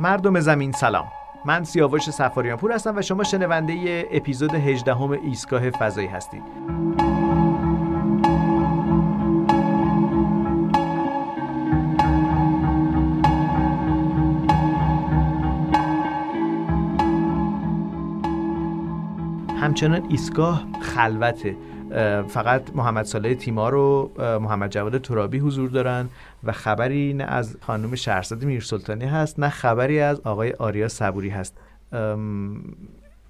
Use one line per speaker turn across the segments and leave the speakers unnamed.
مردم زمین سلام. من سیاوش سفاریان پور هستم و شما شنونده اپیزود 18 همه ایستگاه فضایی هستید. همچنان ایستگاه خلوته. فقط محمد صالح تیما رو محمد جواد ترابی حضور دارن و خبری نه از خانم شهرزاد میرسلطانی هست نه خبری از آقای آریا صبوری هست.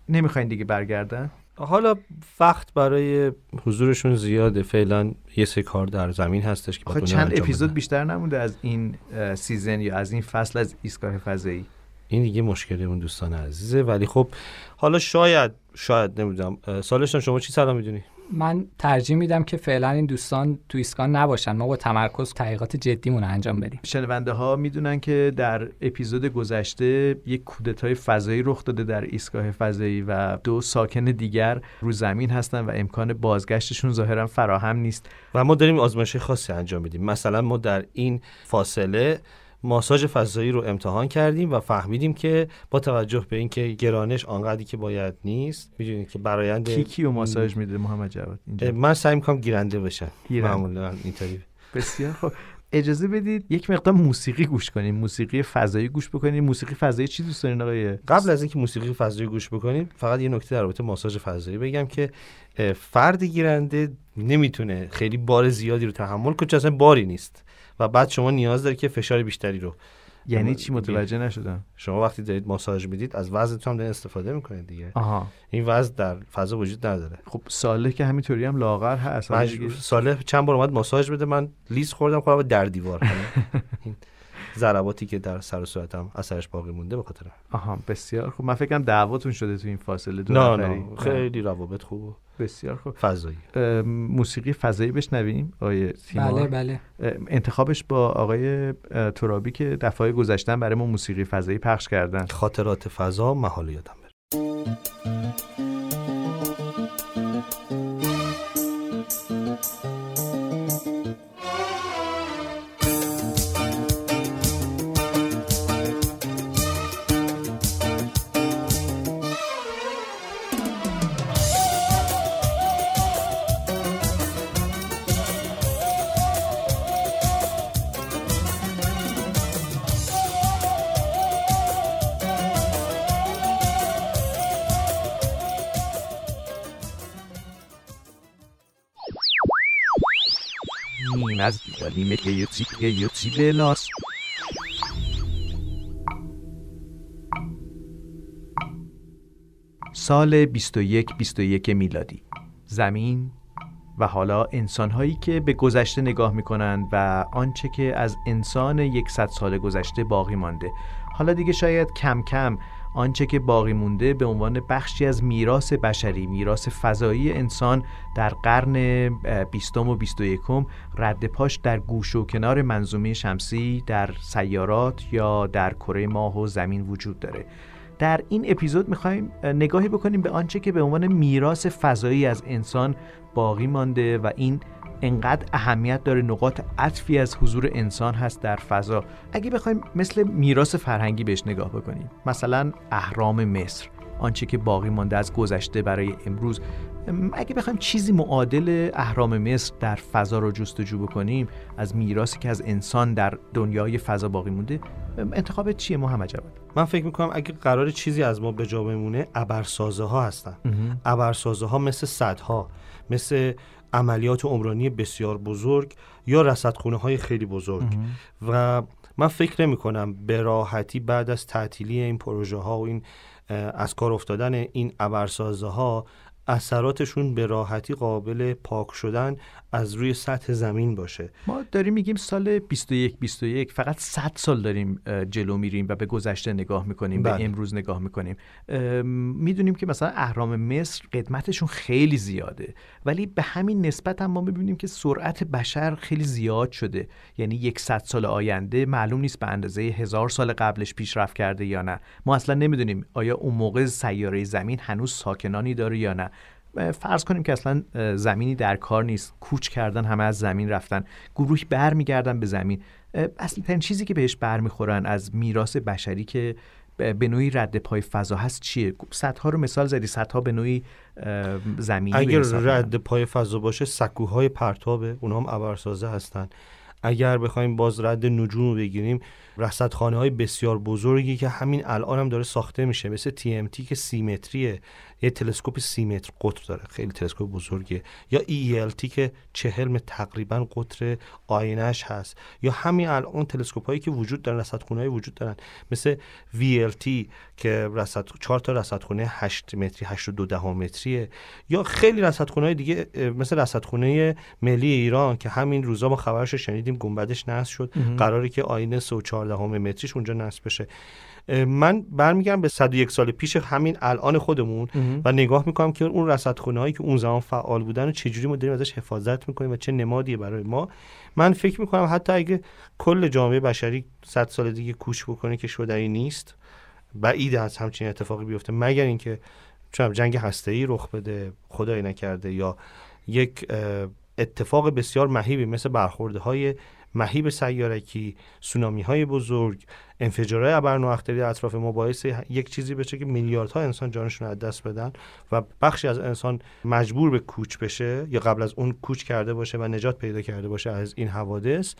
نمی‌خواین دیگه برگردن
حالا وقت برای حضورشون زیاده. فعلا یه سه کار در زمین هستش که
چند اپیزود بیشتر نمونده از این سیزن یا از این فصل از ایستگاه فضایی؟
این دیگه مشکل اون دوستان عزیزه. ولی خب حالا شاید شاید نمی‌دونم. سالشتان شما چی سلام می‌دونی؟
من ترجیح میدم که فعلا این دوستان تو ایسکان نباشن. ما با تمرکز تحقیقات جدیمون انجام بدیم.
شنونده ها می‌دونن که در اپیزود گذشته یک کودتای فضایی رخ داده در ایستگاه فضایی و دو ساکن دیگر رو زمین هستن و امکان بازگشتشون ظاهرا فراهم نیست.
و ما داریم آزمایش خاصی انجام میدیم. مثلا ما در این فاصله ماساژ فضایی رو امتحان کردیم و فهمیدیم که با توجه به اینکه گرانش آنقدری که باید نیست می‌دونید که برایند
کی کیو ماساژ میده؟ محمد جواد
اینجا. من سعی می‌کنم گیرنده بشم. معمولا اینطوری.
بسیار خب اجازه بدید یک مقدار موسیقی گوش کنیم. موسیقی فضایی گوش بکنیم. موسیقی فضایی چی دوست دارین آقای؟
قبل از اینکه موسیقی فضایی گوش بکنیم فقط یه نکته در رابطه ماساژ فضایی بگم که فرد گیرنده نمی‌تونه خیلی بار زیادی رو تحمل کنه چون اصلا باری نیست. و بعد شما نیاز دارید که فشار بیشتری رو
یعنی چی؟ متوجه نشدم.
شما وقتی دارید ماساژ می‌دید از وزنتون هم دارید استفاده می‌کنید دیگه. آها. این وزن در فضا وجود نداره.
خب ساله که همینطوری هم لاغر هست.
ساله چند بار اومد ماساژ بده من لیز خوردم خودم در دیوار ضرباتی که در سر و صورتم اثرش باقی مونده به خاطر
آها بسیار خوب. من فکرم دعواتون شده تو این فاصله دو
نه نه خیلی روابط خوبه
بسیار خوب.
فضایی.
موسیقی فضایی بشنویم آقای
بله بله.
انتخابش با آقای ترابی که دفعه گذشتن برای ما موسیقی فضایی پخش کردن.
خاطرات فضا محال یادم بره.
سال 21 21 میلادی. زمین و حالا انسانهایی که به گذشته نگاه می‌کنند و آنچه که از انسان یکصد سال گذشته باقی مانده. حالا دیگه شاید کم کم آنچه که باقی مونده به عنوان بخشی از میراث بشری میراث فضایی انسان در قرن بیستم و بیست و یکم رد پاش در گوش و کنار منظومه شمسی در سیارات یا در کره ماه و زمین وجود داره. در این اپیزود می‌خوایم نگاهی بکنیم به آنچه که به عنوان میراث فضایی از انسان باقی مانده و این انقدر اهمیت داره نقاط عطفی از حضور انسان هست در فضا. اگه بخوایم مثل میراث فرهنگی بهش نگاه بکنیم مثلا اهرام مصر آنچه که باقی مانده از گذشته برای امروز. اگه بخوایم چیزی معادل اهرام مصر در فضا رو جستجو بکنیم از میراثی که از انسان در دنیای فضا باقی مونده انتخاب چیه؟ محمد جواد
من فکر می‌کنم اگه قرار چیزی از ما به جا بمونه ابرسازه ها هستن. ابرسازه ها مثل صدها مثل عملیات عمرانی بسیار بزرگ یا رصدخونه های خیلی بزرگ. و من فکر نمی کنم به راحتی بعد از تعطیلی این پروژه ها و این از کار افتادن این ابرسازه ها اثراتشون به راحتی قابل پاک شدن از روی سطح زمین باشه.
ما داریم میگیم سال 21 21 فقط 100 سال داریم جلو میریم و به گذشته نگاه می‌کنیم بله. به امروز نگاه می‌کنیم. می‌دونیم که مثلا اهرام مصر قدمتشون خیلی زیاده ولی به همین نسبت هم ما می‌بینیم که سرعت بشر خیلی زیاد شده. یعنی یک صد سال آینده معلوم نیست به اندازه هزار سال قبلش پیشرفت کرده یا نه. ما اصلا نمی‌دونیم آیا اون موقع سیاره زمین هنوز ساکنانی داره یا نه. فرض کنیم که اصلا زمینی در کار نیست کوچ کردن همه از زمین رفتن گروهی برمیگردن به زمین. اصلا ترین چیزی که بهش برمیخورن از میراث بشری که به نوعی رد پای فضا هست چیه؟ صدها رو مثال زدی صدها به نوعی زمینی
اگر رد پای فضا باشه سکوهای پرتابه اونها هم ابرسازه هستن. اگر بخوایم باز رد نجوم رو بگیریم رصدخانه های بسیار بزرگی که همین الان هم داره ساخته میشه مثل TMT که سیمتریه. یه تلسکوپ سی متر قطر داره خیلی تلسکوپ بزرگه یا ELT که چهل متر تقریبا قطر آینش هست. یا همین الان تلسکوپ هایی که وجود دارن رصدخونه وجود دارن. مثل VLT که رصد چهار تا رصدخونه 8 متری 8 و 2 متریه. یا خیلی رصدخونه های دیگه مثل رصدخونه ملی ایران که همین روزا ما خبرش شنیدیم گنبدش نصب شد. قراره که آینه 3 و 14 متریش اونجا نصب بشه. من برمیگردم به 101 سال پیش همین الان خودمون و نگاه می‌کنم که اون رصدخونه هایی که اون زمان فعال بودن و چجوری ما داریم ازش حفاظت می‌کنیم و چه نمادیه برای ما. من فکر می‌کنم حتی اگه کل جامعه بشری 100 سال دیگه کوچ بکنه که شدنی نیست بعید از همچین اتفاقی بیفته. مگر اینکه چون جنگ هسته رخ بده خدای نکرده یا یک اتفاق بسیار مهیبی مثل برخورده های مهیب سیارکی سونامی های بزرگ انفجارهای ابرنواختری اطراف ما باعث یک چیزی بشه که میلیاردها انسان جانشون از دست بدن و بخشی از انسان مجبور به کوچ بشه یا قبل از اون کوچ کرده باشه و نجات پیدا کرده باشه از این حوادث.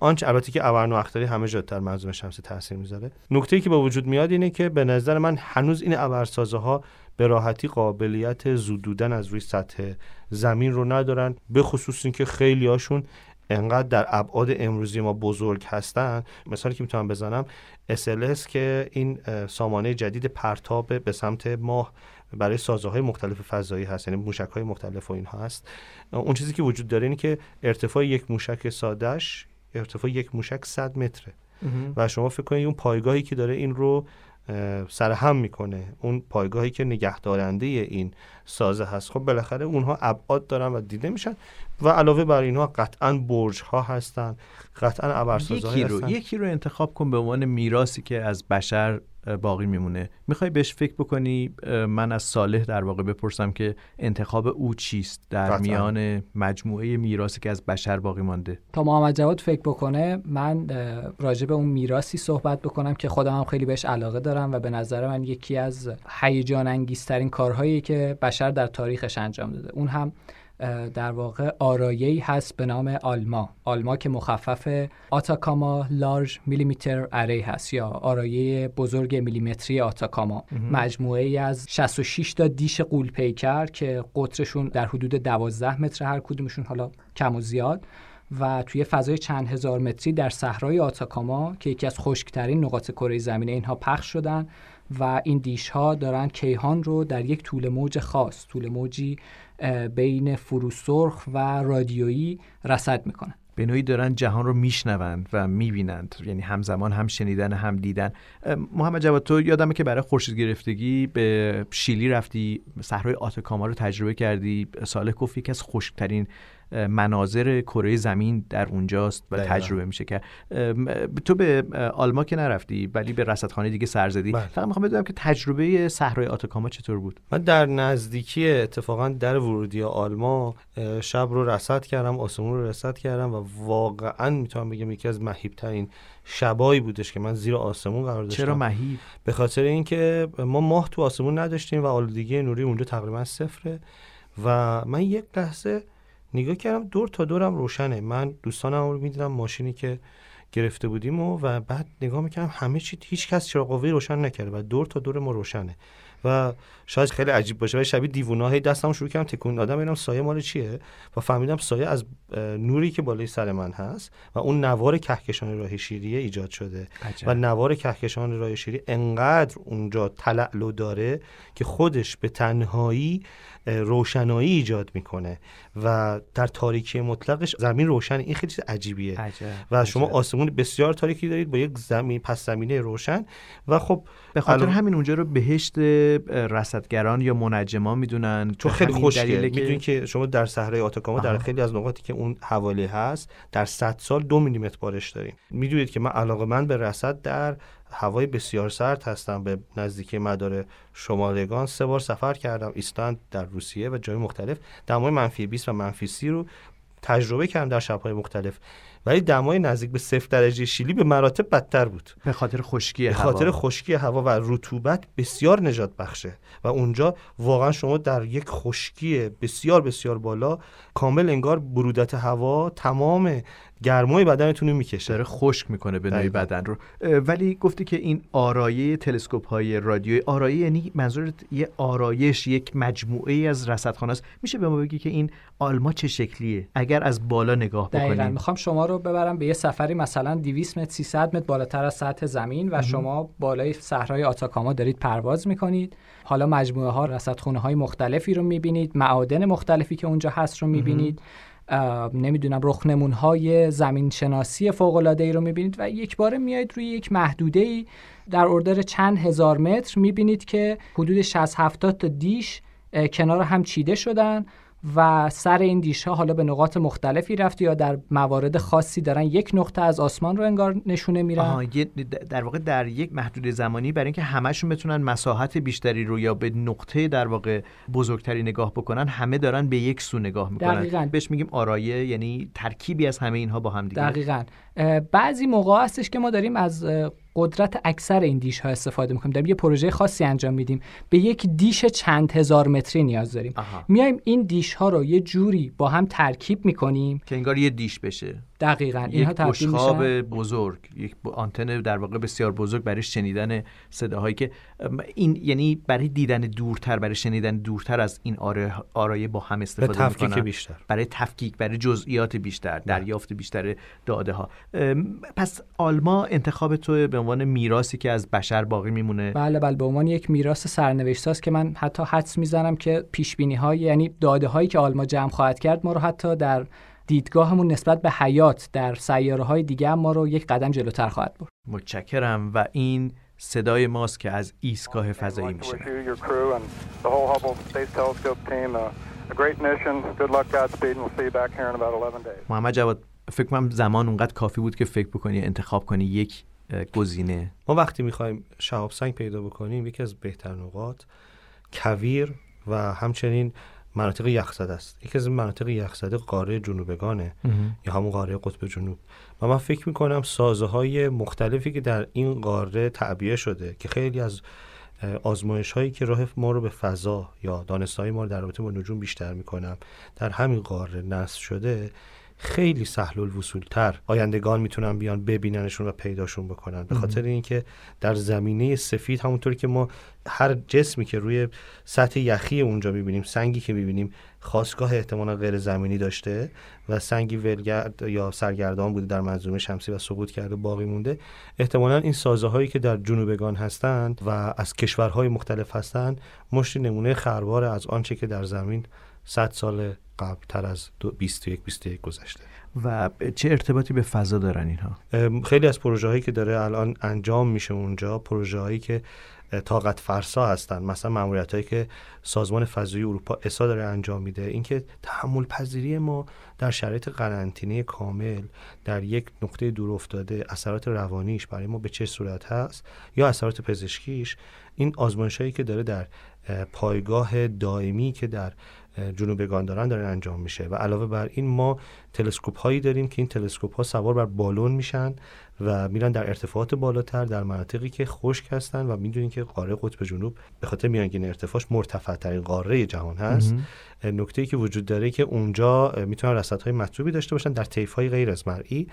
آنچه البته که ابرنواختری همه جا در منظومه شمسی تاثیر می‌ذاره. نکته که با وجود میاد اینه که به نظر من هنوز این ابرسازه ها به راحتی قابلیت زودودن از روی سطح زمین رو ندارن به خصوص اینکه خیلی هاشون انقدر در ابعاد امروزی ما بزرگ هستن. مثالی که می‌تونم بزنم SLS که این سامانه جدید پرتاب به سمت ماه برای سازه مختلف فضایی هست یعنی موشک های مختلف و اینها هست. اون چیزی که وجود داره اینه که ارتفاع یک موشک سادش ارتفاع یک موشک 100 متره. و شما فکر کنید اون پایگاهی که داره این رو سرهم می‌کنه. اون پایگاهی که نگهدارنده این سازه هست. خب بالاخره اونها ابعاد دارن و دیده میشن. و علاوه بر اینها قطعا برج ها هستن قطعا ابرسازهای
یکی رو یکی رو انتخاب کن به عنوان میراثی که از بشر باقی میمونه. می‌خوای بهش فکر بکنی؟ من از صالح در واقع بپرسم که انتخاب او چیست در میان مجموعه میراثی که از بشر باقی مانده؟
تا محمد جواد فکر بکنه من راجع به اون میراثی صحبت بکنم که خودم هم خیلی بهش علاقه دارم و به نظر من یکی از هیجان انگیزترین کارهایی که بشر در تاریخش انجام داده. اون هم در واقع آرایه‌ای هست به نام آلما. آلما که مخفف آتاکاما لارج میلیمتر اری هست یا آرایه بزرگ میلیمتری آتاکاما. مجموعه ای از 66 تا دیش قول پیکر که قطرشون در حدود 12 متر هر کدومشون حالا کم و زیاد و توی فضای چند هزار متری در صحرای آتاکاما که یکی از خشکترین نقاط کره زمین اینها پخش شدن و این دیش ها دارن کیهان رو در یک طول موج خاص طول موجی بین فروسرخ و رادیویی رصد می‌کنن.
به نوعی دارن جهان رو میشنوند و می‌بینند. یعنی همزمان هم شنیدن هم دیدن. محمد جواد تو یادمه که برای خورشید گرفتگی به شیلی رفتی صحرای آتاکاما رو تجربه کردی. سال گفت یکی از خشکترین مناظر کره زمین در اونجاست و تجربه میشه که تو به آلما که نرفتی ولی به رصدخانه دیگه سر زدی. بله. فقط می‌خوام بدونم که تجربه صحرای آتاکاما چطور بود؟
من در نزدیکی اتفاقا در ورودی آلما شب رو رصد کردم آسمون رو رصد کردم و واقعا می‌تونم بگم یکی از مهیبترین شبایی بودش که من زیر آسمون قرار داشتم.
چرا مهیب؟
به خاطر اینکه ما ماه تو آسمون نداشتیم و آلودگی نوری اونجا تقریبا صفره و من یک لحظه نگاه کردم دور تا دورم روشنه. من دوستانم رو می‌دیدم ماشینی که گرفته بودیم و, و بعد نگاه می‌کردم همه چی هیچ کس چراغ روشن نکرده و دور تا دور ما روشنه. و شاید خیلی عجیب باشه ولی شبیه دیوونه هی دستم شروع کردم تکون دادم ببینم سایه مال چیه؟ و فهمیدم سایه از نوری که بالای سر من هست و اون نوار کهکشان راه شیری ایجاد شده. و نوار کهکشان راه شیری انقدر اونجا تلعلو داره که خودش به تنهایی روشنایی ایجاد می‌کنه و در تاریکی مطلقش زمین روشن این خیلی چیز عجیبیه. و شما آسمون آسمون بسیار تاریکی دارید با یک زمین پس زمینه روشن. و خب
به خاطر همین اونجا رو بهشت رصدگران یا منجمان می‌دونن
چون خیلی خوشگله می‌دونید که شما در صحرای آتاکاما در خیلی از نقاطی که اون حوالی هست در 100 سال دو میلیمتر بارش داریم. می‌دونید که من علاقه من به رصد در هوای بسیار سرد هستم. به نزدیکی مدار شمالگان سه بار سفر کردم. ایسلند در روسیه و جای مختلف. دمای منفی 20 و منفی 30 رو تجربه کردم در شبهای مختلف. ولی دمای نزدیک به صفر درجه شیلی به مراتب بدتر بود.
به خاطر خشکی
هوا. به خاطر خشکی هوا و رطوبت بسیار نجات بخشه. و اونجا واقعا شما در یک خشکی بسیار بسیار بالا کامل انگار برودت هوا تمام گرمای بدنتون رو می‌کشه.
داره خشک می‌کنه به نوعی بدن رو. ولی گفتی که این آرایه تلسکوپ های رادیویی آرایه یعنی منظورت یه آرایش یک مجموعه از رصدخانه است. میشه به ما بگی که این آلما چه شکلیه؟ اگر از بالا نگاه بکنیم.
می‌خوام شما رو ببرم به یه سفری مثلا 200 متر 300 متر بالاتر از سطح زمین و شما بالای صحرای آتاکاما دارید پرواز می‌کنید. حالا مجموعه ها رصدخونه های مختلفی رو می‌بینید معادن مختلفی که اونجا هست رو می‌بینید. نمی‌دونم رخنمون های زمین شناسی فوق العاده ای رو می‌بینید و یک باره میایید روی یک محدوده ای در اردر چند هزار متر می‌بینید که حدود 60 70 تا دیش کنار هم چیده شدن. و سر این دیش ها حالا به نقاط مختلفی رفته یا در موارد خاصی دارن یک نقطه از آسمان رو انگار نشونه میرن؟
در واقع در یک محدود زمانی برای اینکه همشون بتونن مساحت بیشتری رو یا به نقطه در واقع بزرگتری نگاه بکنن همه دارن به یک سو نگاه می‌کنن. دقیقاً. بهش میگیم آرایه یعنی ترکیبی از همه اینها با هم دیگه.
دقیقاً. بعضی موقع هستش که ما داریم از قدرت اکثر این دیش ها استفاده می‌کنیم. داریم یه پروژه خاصی انجام میدیم. به یک دیش چند هزار متری نیاز داریم. میایم این دیش ها رو یه جوری با هم ترکیب می‌کنیم.
که انگار یه دیش بشه.
دقیقا
اینها یک بشخاب بزرگ یک آنتن در واقع بسیار بزرگ برای شنیدن صداهایی که این یعنی برای دیدن دورتر برای شنیدن دورتر از این آرایه با هم استفاده
تفکیک بیشتر.
برای تفکیک برای جزئیات بیشتر دریافت بیشتر داده ها پس آلما انتخاب تو به عنوان میراثی که از بشر باقی میمونه.
بله بله به عنوان یک میراث سرنوشت است که من حتی حدس می‌زنم که پیش بینی های یعنی داده هایی که آلما جمع خواهد کرد ما رو حتی در دیدگاهمون نسبت به حیات در سیاره های دیگه ما رو یک قدم جلوتر خواهد برد.
متشکرم و این صدای ماست که از ایستگاه فضایی میشه محمد جواد فکر کنم زمان اونقدر کافی بود که فکر بکنی انتخاب کنی یک گزینه.
ما وقتی می‌خوایم شهاب سنگ پیدا بکنیم یکی از بهتر نقاط کویر و همچنین مناطق یخزده است. یکی از مناطق یخزده قاره جنوبگانه. یا همون قاره قطب جنوب. و من فکر می‌کنم سازه های مختلفی که در این قاره تعبیه شده که خیلی از آزمایش هایی که راه ما رو به فضا یا دانستایی ما رو در رابطه با نجوم بیشتر می‌کنم در همین قاره نصب شده خیلی سهل الوصول تر آیندگان می‌تونن بیان ببیننشون و پیداشون بکنن. به خاطر اینکه در زمینه سفید همونطوری که ما هر جسمی که روی سطح یخی اونجا می‌بینیم سنگی که می‌بینیم خواستگاه احتمالا غیر زمینی داشته و سنگی ولگرد یا سرگردان بوده در منظومه شمسی و سقوط کرده باقی مونده. احتمالا این سازه هایی که در جنوبگان هستند و از کشورهای مختلف هستند مشتی نمونه خربار از آنچه که در زمین 100 سال قبل تر از 21 21 گذشته.
و چه ارتباطی به فضا دارن اینها؟
خیلی از پروژه هایی که داره الان انجام میشه اونجا پروژه هایی که طاقت فرسا هستن. مثلا ماموریت هایی که سازمان فضایی اروپا اسا داره انجام میده. اینکه تحمل پذیری ما در شرایط قرنطینه کامل در یک نقطه دور افتاده اثرات روانیش برای ما به چه صورت هست یا اثرات پزشکیش این آزمایش هایی که داره در پایگاه دائمی که در جنوبگان دارن داره انجام میشه و علاوه بر این ما تلسکوپ هایی داریم که این تلسکوپ ها سوار بر بالون میشن و میرن در ارتفاعات بالاتر در مناطقی که خشک هستن و می‌دونین که قاره قطب جنوب به خاطر میانگین ارتفاعش مرتفع ترین قاره جهان هست. نکته ای که وجود داره که اونجا می‌تونن های مطلوبی داشته باشن در طیف های غیر از مرئی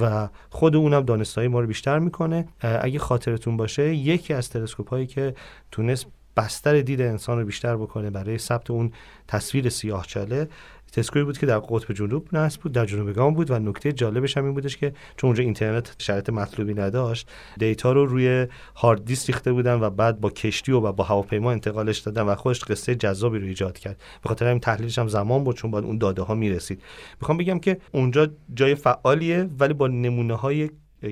و خود اونم دانستایی ما رو بیشتر می‌کنه. اگه خاطرتون باشه یکی از تلسکوپ هایی که تونست بستر دید انسان رو بیشتر بکنه برای ثبت اون تصویر سیاه چاله تسکوی بود که در قطب جنوب نصب بود در جنوب بود و نکته جالبش هم این بودش که چون اونجا اینترنت شرایط مطلوبی نداشت دیتا رو روی هارد دیسک ریخته بودن و بعد با کشتی و با هواپیما انتقالش دادن و خودش قصه جذابی رو ایجاد کرد. به خاطر همین تحلیلش هم زمان بود چون باید اون داده ها می‌رسید. می‌خوام بگم که اونجا جای فعالیه ولی با نمونه های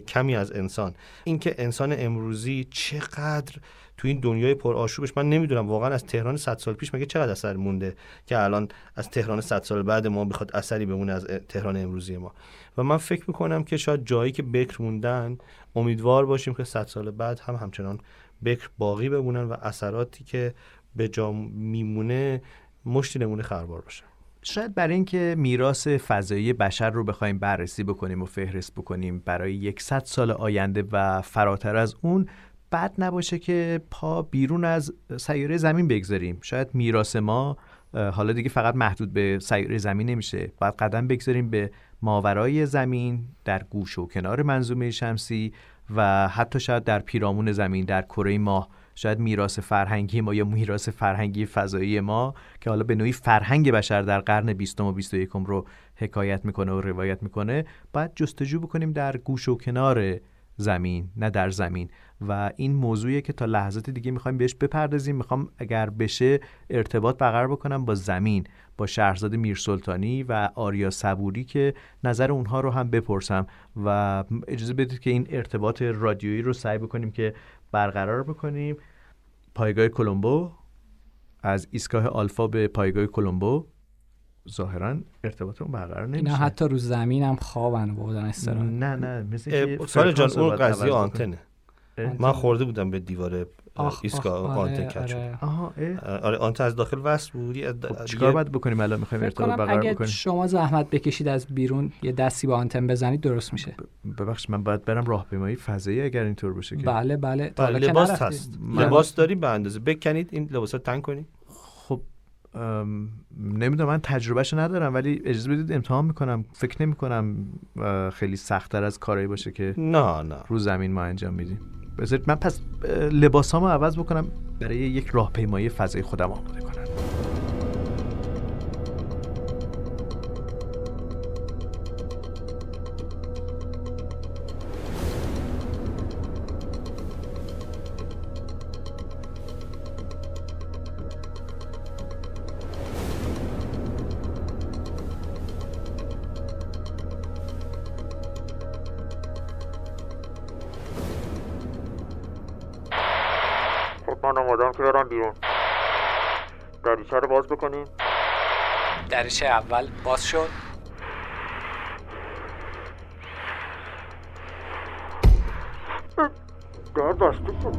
کمی از انسان. اینکه انسان امروزی چقدر تو این دنیای پرآشوبش من نمی‌دونم واقعا از تهران 100 سال پیش مگه چقدر اثر مونده که الان از تهران 100 سال بعد ما بخواد اثری بمونه از تهران امروزی ما. و من فکر می‌کنم که شاید جایی که بکر موندن امیدوار باشیم که 100 سال بعد هم همچنان بکر باقی بمونن و اثراتی که به جا میمونه مشتی نمونه خربار باشه.
شاید برای اینکه میراث فضایی بشر رو بخوایم بررسی بکنیم و فهرست بکنیم برای یکصد سال آینده و فراتر از اون بد نباشه که پا بیرون از سیاره زمین بگذاریم. شاید میراث ما حالا دیگه فقط محدود به سیاره زمین نمیشه. باید قدم بگذاریم به ماورای زمین در گوش و کنار منظومه شمسی و حتی شاید در پیرامون زمین در کره ماه. شاید میراث فرهنگی ما یا میراث فرهنگی فضایی ما که حالا به نوعی فرهنگ بشر در قرن 20 و 21 رو حکایت می‌کنه و روایت می‌کنه باید جستجو بکنیم در گوش و کنار زمین نه در زمین. و این موضوعیه که تا لحظات دیگه می‌خوایم بهش بپردازیم. می‌خوام اگر بشه ارتباط برقرار بکنم با زمین با شهرزاد میرسلطانی و آریا صبوری که نظر اونها رو هم بپرسم و اجازه بدید که این ارتباط رادیویی رو سعی بکنیم که برقرار بکنیم. پایگاه کلمبو از ایستگاه آلفا به پایگاه کلمبو. ظاهرا ارتباطمون برقرار نمیشه.
اینا حتی رو زمین هم خوابن بودن استراحت
نه نه مثل
سال جان اون قضیه آنتنه. من خورده بودم به دیوار ایستگاه آنتن کچ.
آره.
آها
آره آنتن از داخل وصل بودی
خب چیکار باید بکنیم الان؟ می‌خوایم ارتباط برقرار
اگه
بکنیم.
شما زحمت بکشید از بیرون یه دستی با آنتن بزنید درست میشه.
ببخش من باید برم راهپیمایی فضایی اگر اینطور باشه که.
بله بله تا
بله لباس؟ هست. لباس داریم به اندازه. بکنید این لباس تنگ کنید.
خب ام، نمی‌دونم من تجربهش ندارم ولی اجازه بدید امتحان می‌کنم. فکر نمی کنم خیلی سختتر از کارایی باشه که
نه نه.
رو زمین ما انجام میدیم. بذارید من پس لباسامو عوض بکنم. برای یک راهپیمایی فضای خودم آماده کنم.
دریچه
اول باز شد.
در بسته شد.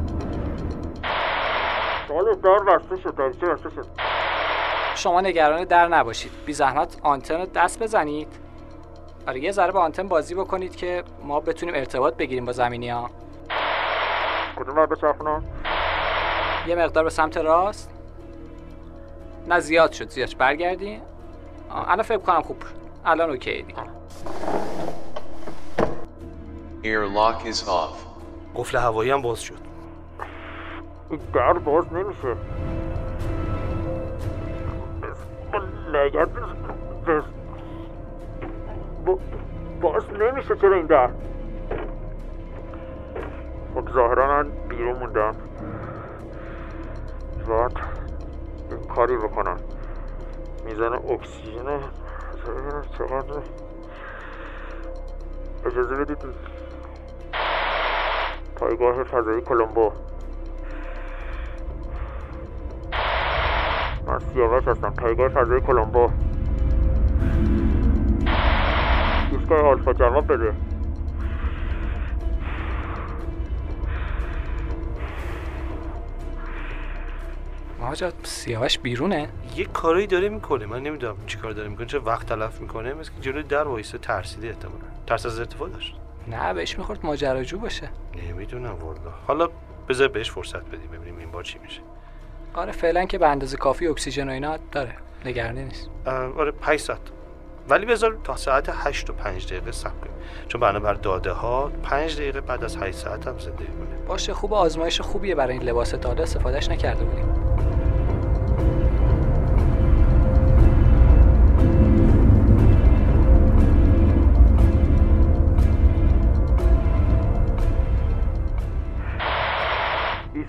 در بسته شد. دریچه بسته شد.
شما نگران در نباشید. بی زحمت آنتن رو دست بزنید. آره یه ذره با آنتن بازی بکنید که ما بتونیم ارتباط بگیریم با زمینی ها
کدوم بچرخونم
یه مقدار به سمت راست. نه زیاد شد. زیاد. برگردی الان فکر کنم خوب. الان اوکی دیگه.
Airlock is off.
قفل هوایی هم باز شد.
این در باز نمیشه. باز نمیشه چرا این در؟ خب ظاهرا من بیرون موندم. باید کاری بکنم. میزان اکسیژن. چقدر؟ اجازه بدید. پایگاه فضایی کلمبو. من سیاوش هستم. پایگاه فضایی کلمبو. ایستگاه آلفا جواب بده.
ماجا سیاوش بیرونه؟
یه کاری داره می‌کنه من نمی‌دونم چی کار داره می‌کنه چه وقت تلف می‌کنه مثل که جلوی در وایسه ترسیده احتمالاً. ترس از ارتفاع داشت؟
نه بهش می‌خورد ماجراجو باشه.
نمی‌دونم والا حالا بذار بهش فرصت بدیم ببینیم این بار چی میشه.
آره فعلا که به اندازه کافی اکسیژن و اینا داره. نگرانی نیست.
آره 5 ساعت. ولی بذار تا ساعت 8 و 5 دقیقه صبر کنیم. چون بنا بر داده ها 5 دقیقه بعد از 8 ساعت هم زندگی کنه.
باشه خوب آزمایش خوبیه برای این لباس داده استفادهش نکرده بودیم.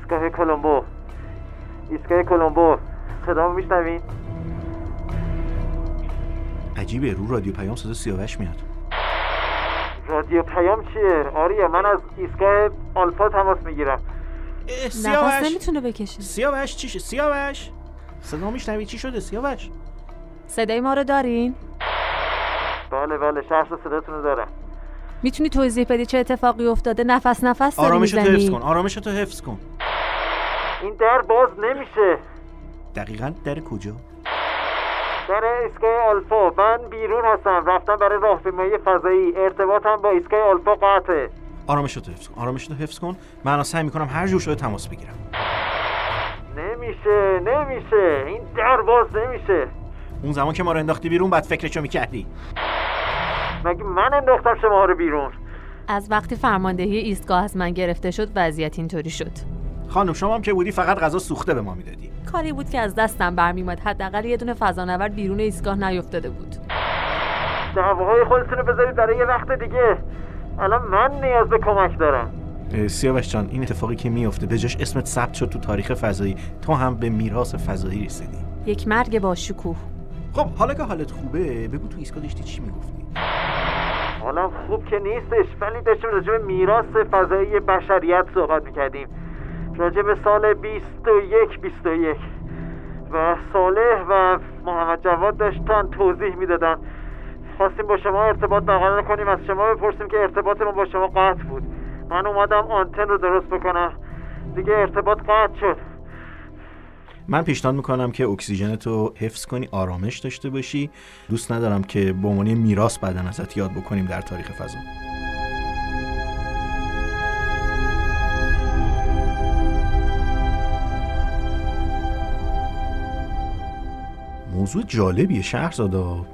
ایستگاه کلمبو. ایستگاه کلمبو. صدامو میشنوین
عجیبه رو رادیو پیام صدا سیاوش میاد.
رادیو پیام چیه؟ آریا من از ایستگاه آلفا تماس می‌گیرم.
سیاوش
نمی‌تونه بکشه.
سیاوش چی شد؟ سیاوش صدا میشنوی چی شده؟ سیاوش
صدای ما رو دارین؟
بله بله شخص صداتون رو دارم.
می‌تونی توضیح بدی چه اتفاقی افتاده؟ نفس نفس داری
آرامش تو حفظ کن آرامش تو حفظ کن.
این در باز نمیشه.
دقیقا در کجا؟
در ایستگاه آلفا. من بیرون هستم. رفتم برای راهپیمایی فضایی. ارتباطم با ایستگاه آلفا قطعه.
آرامش تو حفظ کن. آرامش تو حفظ کن. من سعی می‌کنم هر جور شده تماس بگیرم.
نمیشه. نمیشه. این در باز نمیشه.
اون زمان که ما رو انداختی بیرون بعد فکرشو می‌کردی.
مگه من انداختم شما رو بیرون؟
از وقتی فرماندهی ایستگاه از من گرفته شد وضعیت اینطوری شد.
خانم شما هم که بودی فقط غذا سوخته به ما می‌دادی.
کاری بود که از دستم برمیومد حداقل یه دونه فضانورد بیرون ایستگاه نیفتاده بود.
دعواهای خودتون رو بذارید برای یه وقت دیگه. الان من نیاز به کمک دارم.
سیاوش جان این اتفاقی که میفته به جاش اسمت ثبت شد تو تاریخ فضایی. تو هم به میراث فضایی رسیدی.
یک مرگ با شکوه.
خب حالا که حالت خوبه بگو تو ایستگاه داشتی چی می‌گفتی؟
حالا خوب که نیستش ولی داشتیم راجع به میراث فضایی بشریت صحبت می‌کردیم. راجع به سال 21 21 و صالح و محمد جواد داشتن توضیح می‌دادن. خواستیم با شما ارتباط برقرار کنیم. از شما بپرسیم که ارتباط ما با شما قطع بود. من اومدم آنتن رو درست بکنم. دیگه ارتباط قطع شد.
من پیشنهاد می‌کنم که اکسیژن تو حفظ کنی آرامش داشته باشی. دوست ندارم که به عنوان میراث بعدا ازت یاد بکنیم در تاریخ فضا. موضوع جالبیه. شهرزادا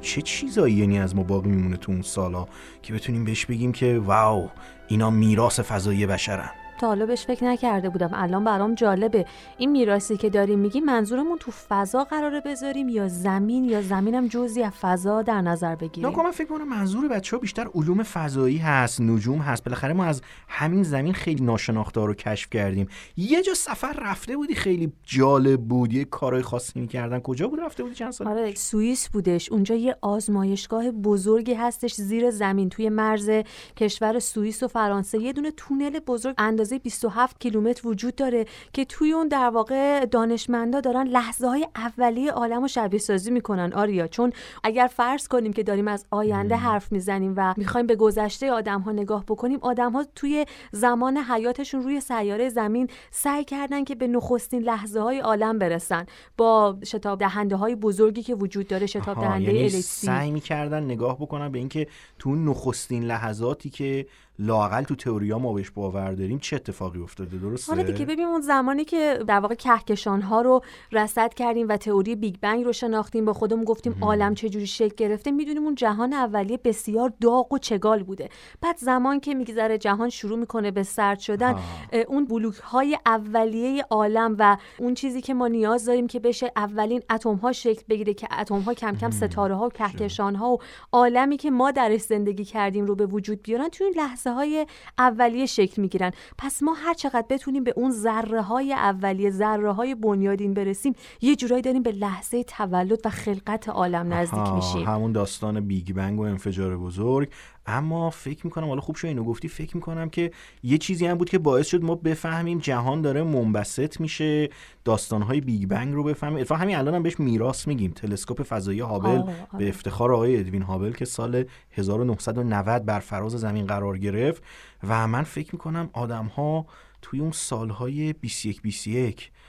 چه چیزایی یعنی از ما باقی میمونه تو اون سالا که بتونیم بهش بگیم که واو اینا میراث فضایی بشرن.
تا حالا بهش فکر نکرده بودم. الان برام جالبه. این میراثی که داریم میگیم منظورمون تو فضا قراره بذاریم یا زمین؟ یا زمینم جزئی از فضا در نظر بگیریم؟
ناگهان من فکر کنم منظور بچه ها بیشتر علوم فضایی هست نجوم هست. بالاخره ما از همین زمین خیلی ناشناخته رو کشف کردیم. یه جا سفر رفته بودی خیلی جالب بود. یه کارهای خاصی می‌کردن. کجا بود رفته بودی؟ چند سال
آره سوئیس بودش. اونجا یه آزمایشگاه بزرگی هستش زیر زمین. توی مرز کشور سوئیس و فرانسه. یه دونه تونل بزرگ. اندازه 27 کیلومتر وجود داره که توی اون در واقع دانشمندا دارن لحظه های اولیه عالم رو شبیه سازی می‌کنن آریا. چون اگر فرض کنیم که داریم از آینده حرف می‌زنیم و می‌خوایم به گذشته آدم ها نگاه بکنیم آدم ها توی زمان حیاتشون روی سیاره زمین سعی کردن که به نخستین لحظه های عالم برسن. با شتاب دهنده های بزرگی که وجود داره شتاب دهنده
یعنی سعی می‌کردن نگاه بکنن به اینکه تو نخستین لحظاتی که لاقل تو تئوریا ما بهش باور داریم چه اتفاقی افتاده درسته؟
حالا دیگه ببین اون زمانی که در واقع کهکشان ها رو رصد کردیم و تئوری بیگ بنگ رو شناختیم با خودمون گفتیم عالم چجوری شکل گرفته می‌دونیم اون جهان اولیه بسیار داغ و چگال بوده. بعد زمان که میگذره جهان شروع می‌کنه به سرد شدن. اه، اون بلوک های اولیه عالم و اون چیزی که ما نیاز داریم که بشه اولین اتم ها شکل بگیره که اتم ها کم کم ستاره ها و کهکشان ها و عالمی که ما درش زندگی کردیم رو به وجود بیارن توی این لحظه های اولیه شکل می‌گیرن. پس ما هر چقدر بتونیم به اون ذره های اولیه ذره های بنیادین برسیم یه جورایی داریم به لحظه تولد و خلقت عالم نزدیک میشیم.
همون داستان بیگ بنگ و انفجار بزرگ. اما فکر می‌کنم حالا خوب شو اینو گفتی فکر می‌کنم که یه چیزی هم بود که باعث شد ما بفهمیم جهان داره منبسط میشه داستانهای بیگ بنگ رو بفهمیم اتفاقا همین الان هم بهش میراث میگیم تلسکوپ فضایی هابل
آه، آره.
به افتخار آقای ادوین هابل که سال 1990 بر فراز زمین قرار گرفت و من فکر می‌کنم آدم ها توی اون سالهای 21 21 اه،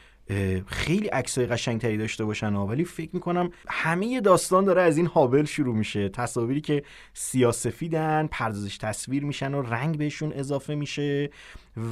خیلی عکسای قشنگتری داشته باشن. ولی فکر می‌کنم همه داستان داره از این هابل شروع میشه تصاویری که سیاسفیدن پردازش تصویر میشن و رنگ بهشون اضافه میشه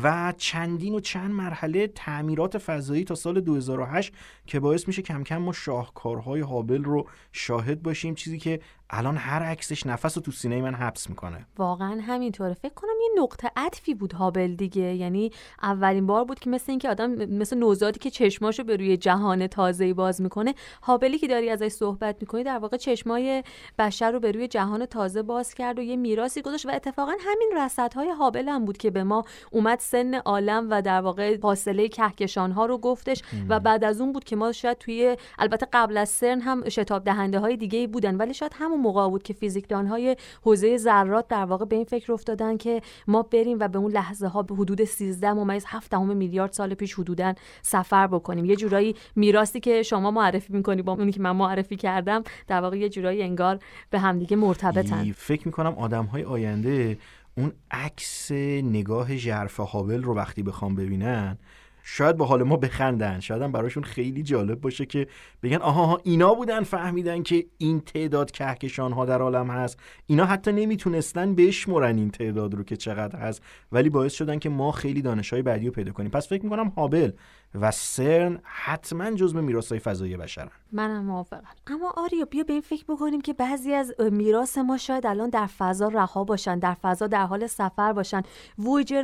و چندین و چند مرحله تعمیرات فضایی تا سال 2008 که باعث میشه کم کم ما شاهکارهای هابل رو شاهد باشیم چیزی که الان هر عکسش نفس رو تو سینه من حبس می‌کنه.
واقعا همینطوره. فکر کنم یه نقطه عطفی بود هابل دیگه. یعنی اولین بار بود که مثل اینکه آدم مثل نوزادی که چشماشو به روی جهان تازه‌ای باز می‌کنه هابلی که داری ازش صحبت می‌کنی در واقع چشمای بشر رو به روی جهان تازه باز کرد و یه میراثی گذاشت و اتفاقا همین رصدهای هابل هم بود که به ما اومد سن عالم و در واقع فاصله کهکشان ها رو گفتش و بعد از اون بود که ما شاید توی البته قبل از سرن هم شتاب دهنده های دیگه ای بودن ولی شاید همون موقع بود که فیزیکدان های حوزه ذرات در واقع به این فکر افتادن که ما بریم و به اون لحظه ها به حدود 13 ممیز 7 میلیارد سال پیش حدودا سفر بکنیم. یه جورایی میراثی که شما معرفی می‌کنی با اونی که من معرفی کردم در واقع یه جورایی انگار به همدیگه مرتبطن.
فکر می‌کنم آدم های آینده اون عکس نگاه ژرف هابل رو وقتی بخوام ببینن شاید با حال ما بخندن. شاید هم براشون خیلی جالب باشه که بگن آها اینا بودن فهمیدن که این تعداد کهکشان ها در عالم هست. اینا حتی نمی‌تونستن بشمرن این تعداد رو که چقدر هست. ولی باعث شدن که ما خیلی دانش های بعدی رو پیدا کنیم. پس فکر می‌کنم هابل و سرن حتما جزء میراث فضایی بشرن.
منم موافقم. اما آریا بیا به این فکر بکنیم که بعضی از میراث ما شاید الان در فضا رها باشن در فضا در حال سفر باشن.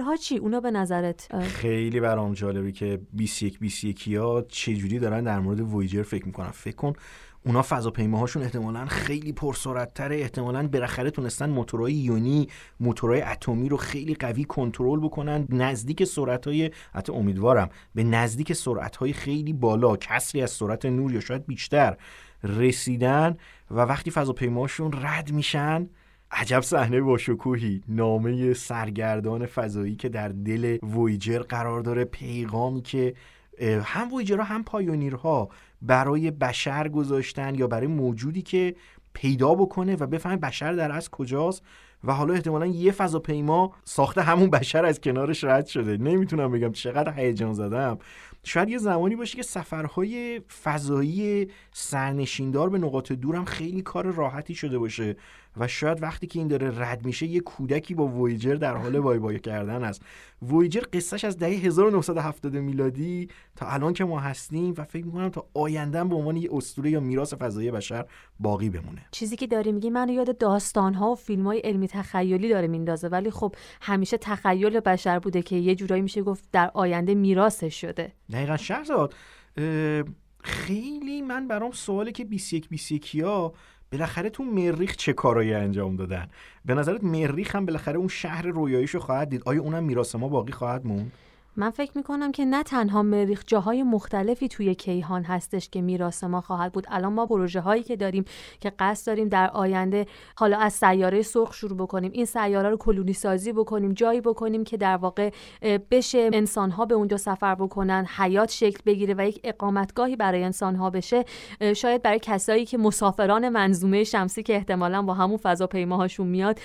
ها چی؟ اونا به نظرت؟
خیلی برام جالبه که 21 21 ها چه جوری دارن در مورد وویجر فکر می‌کنن. فکر کن اونا فضاپیماهاشون احتمالا خیلی تره احتمالا بالاخره تونستن موتورهای یونی موتورهای اتمی رو خیلی قوی کنترل بکنن. نزدیک سرعتهای حتی امیدوارم به نزدیک سرعتهای خیلی بالا کسری از سرعت نور یا شاید بیشتر رسیدن و وقتی فضاپیماهاشون رد میشن عجب صحنه با شکوهی نامه سرگردان فضایی که در دل وویجر قرار داره پیغامی که هم وویجرها هم پایونیرها برای بشر گذاشتن یا برای موجودی که پیدا بکنه و بفهمه بشر در از کجاست و حالا احتمالا یه فضاپیما ساخته همون بشر از کنارش رد شده. نمی‌تونم بگم چقدر هیجان زدم. شاید یه زمانی باشه که سفرهای فضایی سرنشیندار به نقاط دورم خیلی کار راحتی شده باشه. و شاید وقتی که این داره رد میشه یه کودکی با وویجر در حال وای وای کردن است. وویجر قصهش از دهه 1970 میلادی تا الان که ما هستیم و فکر می‌کنم تا آینده به عنوان یه اسطوره یا میراث فضایی بشر باقی بمونه.
چیزی که داری میگی منو یاد داستان ها و فیلم های علمی تخیلی داره میندازه ولی خب همیشه تخیل بشر بوده که یه جورایی میشه گفت در آینده میراثش شده.
دقیقا شهرزاد خیلی من برام سواله که 21 21 ها بالاخره تو مریخ چه کارایی انجام دادن؟ به نظرت مریخ هم بالاخره اون شهر رویاییشو خواهد دید. آیا اونم میراث ما باقی خواهد موند؟
من فکر می‌کنم که نه تنها مریخ جاهای مختلفی توی کیهان هستش که میراث ما خواهد بود. الان ما پروژه هایی که داریم که قصد داریم در آینده حالا از سیاره سرخ شروع بکنیم این سیاره رو کلونی سازی بکنیم جایی بکنیم که در واقع بشه انسان ها به اونجا سفر بکنن حیات شکل بگیره و یک اقامتگاهی برای انسان ها بشه شاید برای کسایی که مسافران منظومه شمسی که احتمالا با همون فضاپیماهاشون میاد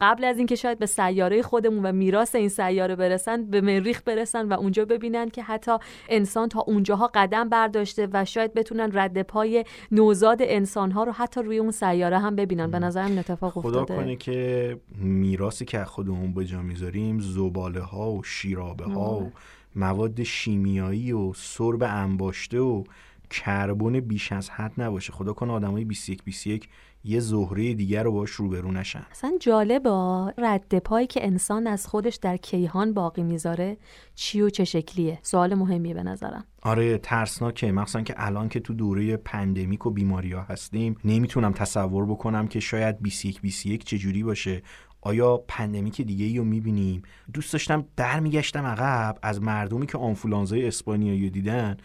قبل از اینکه شاید به سیاره خودمون و میراث این سیاره برسن به مریخ برسن و اونجا ببینن که حتی انسان تا اونجاها قدم برداشته و شاید بتونن رد پای نوزاد انسان ها رو حتی روی اون سیاره هم ببینن. به نظرم اتفاق
خدا کنه که میراثی که خودمون به جا می‌ذاریم زباله ها و شیرابه ها و مواد شیمیایی و سرب انباشته و کربن بیش از حد نباشه. خدا کنه آدمای 21 21 یه زهره دیگر رو باش روبرو نشن.
اصلا جالبه رد پایی که انسان از خودش در کیهان باقی می‌ذاره چی و چه شکلیه؟ سوال مهمیه به نظرم.
آره ترسناکه. مخصوصا که الان که تو دوره پندمیک و بیماری ها هستیم نمی‌تونم تصور بکنم که شاید 21 21 چجوری باشه. آیا پندمیک دیگه ای رو می‌بینیم؟ دوست داشتم برمیگشتم عقب از مردمی که آنفولانزای اسپانیایی دیدن.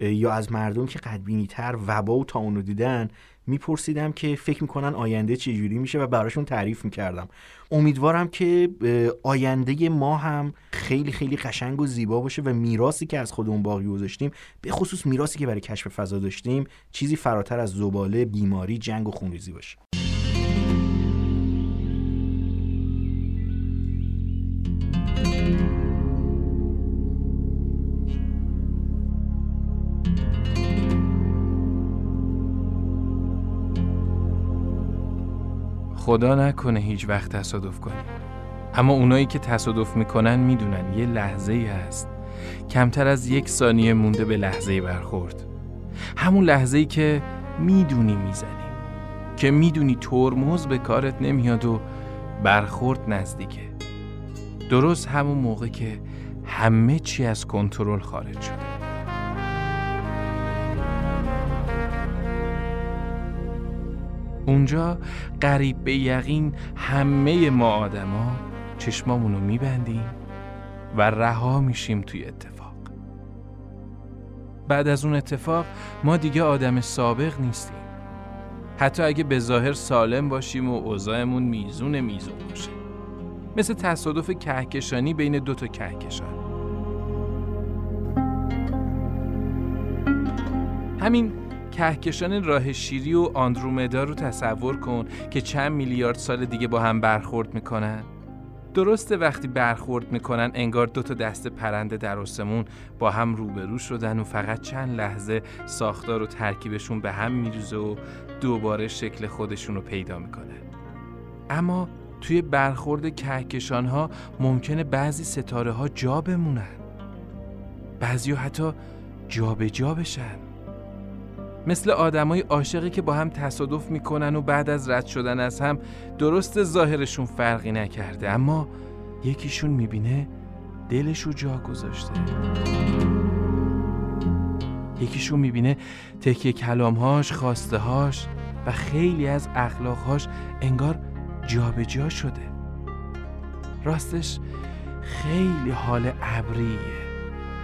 یا از مردم که قدبینی تر وبا و تا اونو دیدن میپرسیدم که فکر می‌کنن آینده چجوری میشه و براشون تعریف می‌کردم. امیدوارم که آینده ما هم خیلی خیلی قشنگ و زیبا باشه و میراثی که از خودمون باقی گذاشتیم به خصوص میراثی که برای کشف فضا داشتیم چیزی فراتر از زباله بیماری جنگ و خونریزی باشه.
خدا نکنه هیچ وقت تصادف کنیم اما اونایی که تصادف می‌کنن می‌دونن یه لحظه ای هست. کمتر از یک ثانیه مونده به لحظه برخورد. همون لحظه ای که می‌دونی می‌زنی. که می‌دونی ترمز به کارت نمیاد و برخورد نزدیکه. درست همون موقع که همه چی از کنترل خارج شده. اونجا قریب به یقین همه ما آدما چشمامونو میبندیم و رها میشیم توی اتفاق. بعد از اون اتفاق ما دیگه آدم سابق نیستیم. حتی اگه به ظاهر سالم باشیم و اوضاعمون میزون میزون باشه. مثل تصادف کهکشانی بین دو تا کهکشان. همین کهکشان راه شیری و آندرومدا رو تصور کن که چند میلیارد سال دیگه با هم برخورد می‌کنن. درسته وقتی برخورد می‌کنن انگار دو تا دست پرنده در آسمون با هم روبرو شدن و فقط چند لحظه ساختار و ترکیبشون به هم میریزه و دوباره شکل خودشون رو پیدا می‌کنه اما توی برخورد کهکشان ها ممکنه بعضی ستاره ها جا بمونن. بعضی حتی جابجا جا بشن. مثل آدمای عاشقی که با هم تصادف می‌کنن و بعد از رد شدن از هم درست ظاهرشون فرقی نکرده. اما یکیشون می‌بینه دلشو جا گذاشته. یکیشون می‌بینه تکیه کلامهاش هاش و خیلی از اخلاقهاش انگار جابجا جا شده. راستش خیلی حال ابریه.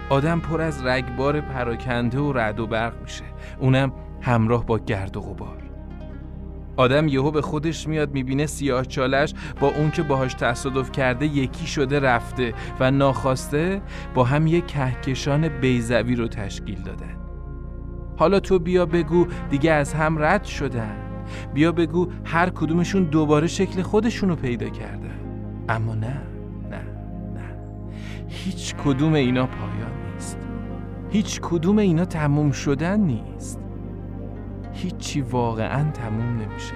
آدم پر از رگبار پراکنده و رد و برق میشه. اونم همراه با گرد و غبار. آدم یهو به خودش میاد می‌بینه سیاه چالش با اون که باهاش تصادف کرده یکی شده رفته و ناخواسته با هم یک کهکشان بیزوی رو تشکیل دادن. حالا تو بیا بگو دیگه از هم رد شدن. بیا بگو هر کدومشون دوباره شکل خودشون رو پیدا کردن. اما نه نه نه. هیچ کدوم اینا پایان هیچ کدوم اینا تموم شدن نیست. هیچی واقعا تموم نمیشه.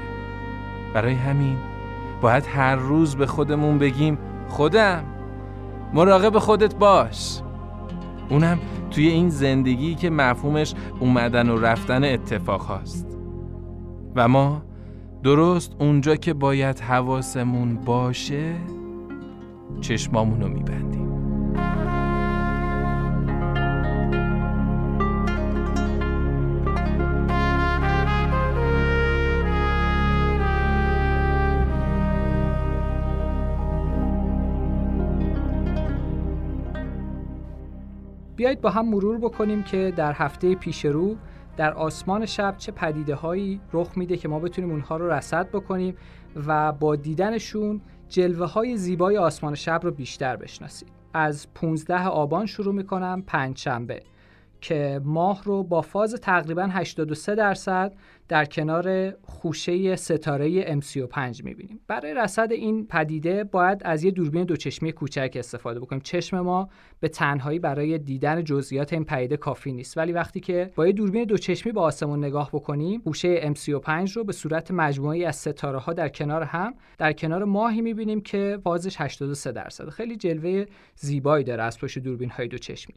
برای همین باید هر روز به خودمون بگیم خودم مراقب خودت باش. اونم توی این زندگی که مفهومش اومدن و رفتن اتفاق هاست. و ما درست اونجا که باید حواسمون باشه چشمامونو میبندیم.
بیایید با هم مرور بکنیم که در هفته پیش رو در آسمان شب چه پدیده هایی رخ میده که ما بتونیم اونها رو رصد بکنیم و با دیدنشون جلوه های زیبای آسمان شب رو بیشتر بشناسیم. از 15 آبان شروع می‌کنم پنج شنبه که ماه رو با فاز تقریبا 83 درصد در کنار خوشه ستاره M35 می‌بینیم. برای رصد این پدیده باید از یه دوربین دوچشمی کوچک استفاده بکنیم. چشم ما به تنهایی برای دیدن جزئیات این پدیده کافی نیست. ولی وقتی که با یه دوربین دوچشمی به آسمون نگاه بکنیم خوشه M35 رو به صورت مجموعی از ستاره ها در کنار هم در کنار ماهی می‌بینیم که فازش 83 درصد خیلی جلوه زیبایی داره از پشت دوربین های دوچشمی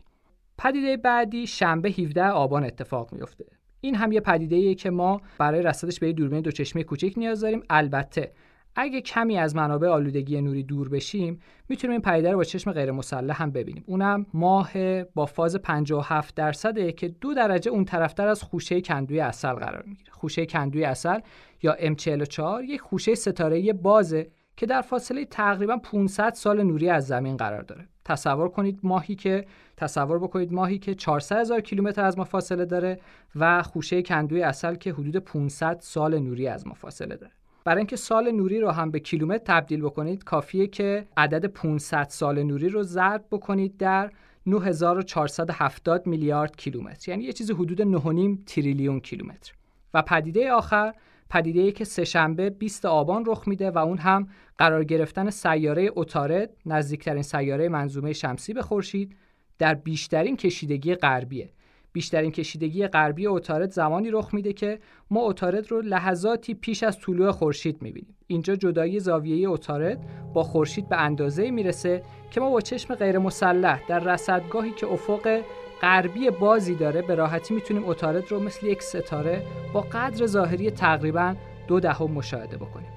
پدیده بعدی شنبه 17 آبان اتفاق میفته این هم یه پدیده که ما برای رصدش به یه دوربین دوچشمی کوچک نیاز داریم. البته اگه کمی از منابع آلودگی نوری دور بشیم می‌تونیم این پدیده رو با چشم غیر مسلح هم ببینیم. اونم ماه با فاز 57 درصده که دو درجه اون طرفتر از خوشه کندوی اصل قرار می‌گیره. خوشه کندوی اصل یا M44 یک خوشه ستاره بازه که در فاصله تقریبا 500 سال نوری از زمین قرار داره. تصور کنید ماهی که تصور بکنید ماهی که 400 هزار کیلومتر از ما فاصله داره و خوشه کندوی اصل که حدود 500 سال نوری از ما فاصله داره. برای اینکه سال نوری رو هم به کیلومتر تبدیل بکنید کافیه که عدد 500 سال نوری رو ضرب بکنید در 9470 میلیارد کیلومتر. یعنی یه چیزی حدود 9.5 تریلیون کیلومتر. و پدیده آخر پدیده ای که سهشنبه 20 آبان رخ میده و اون هم قرار گرفتن سیاره اوتارد نزدیکترین سیاره منظومه شمسی به خورشید در بیشترین کشیدگی غربیه. بیشترین کشیدگی غربی اوتارد زمانی رخ میده که ما اوتارد رو لحظاتی پیش از طلوع خورشید می‌بینیم. اینجا جدایی زاویه اوتارد با خورشید به اندازه می‌رسه که ما با چشم غیر مسلح در رصدگاهی که افق غربی بازی داره به راحتی می‌تونیم اوتارد رو مثل یک ستاره با قدر ظاهری تقریبا دو دهم مشاهده بکنیم.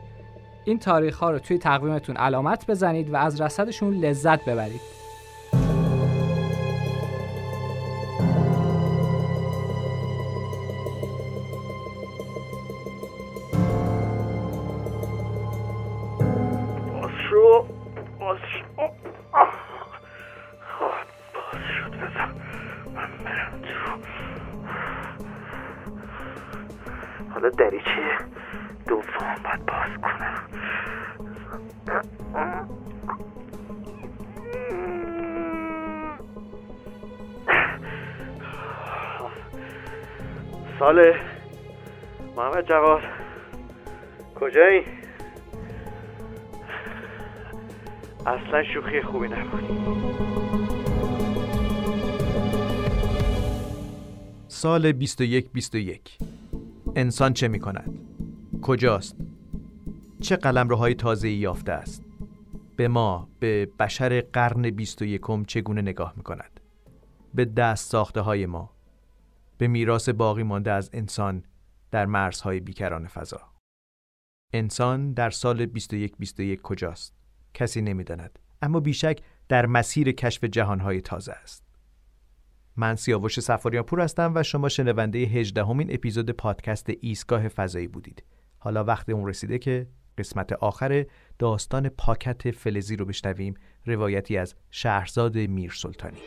این تاریخ ها رو توی تقویمتون علامت بزنید و از رصدشون لذت ببرید.
شوخی خوبی نبود
سال 21 21 انسان چه می کند؟ کجاست؟ چه قلم های تازه یافته است؟ به ما به بشر قرن 21 چگونه نگاه می کند؟ به دست ساخته های ما به میراث باقی مانده از انسان در مرزهای بیکران فضا انسان در سال 21 21 کجاست؟ کسی نمی‌داند اما بیشک در مسیر کشف جهانهای تازه است. من سیاوش سفاریان پور هستم و شما شنونده 18 همین اپیزود پادکست ایستگاه فضایی بودید. حالا وقت اون رسیده که قسمت آخر داستان پاکت فلزی رو بشنویم روایتی از شهرزاد میر سلطانی.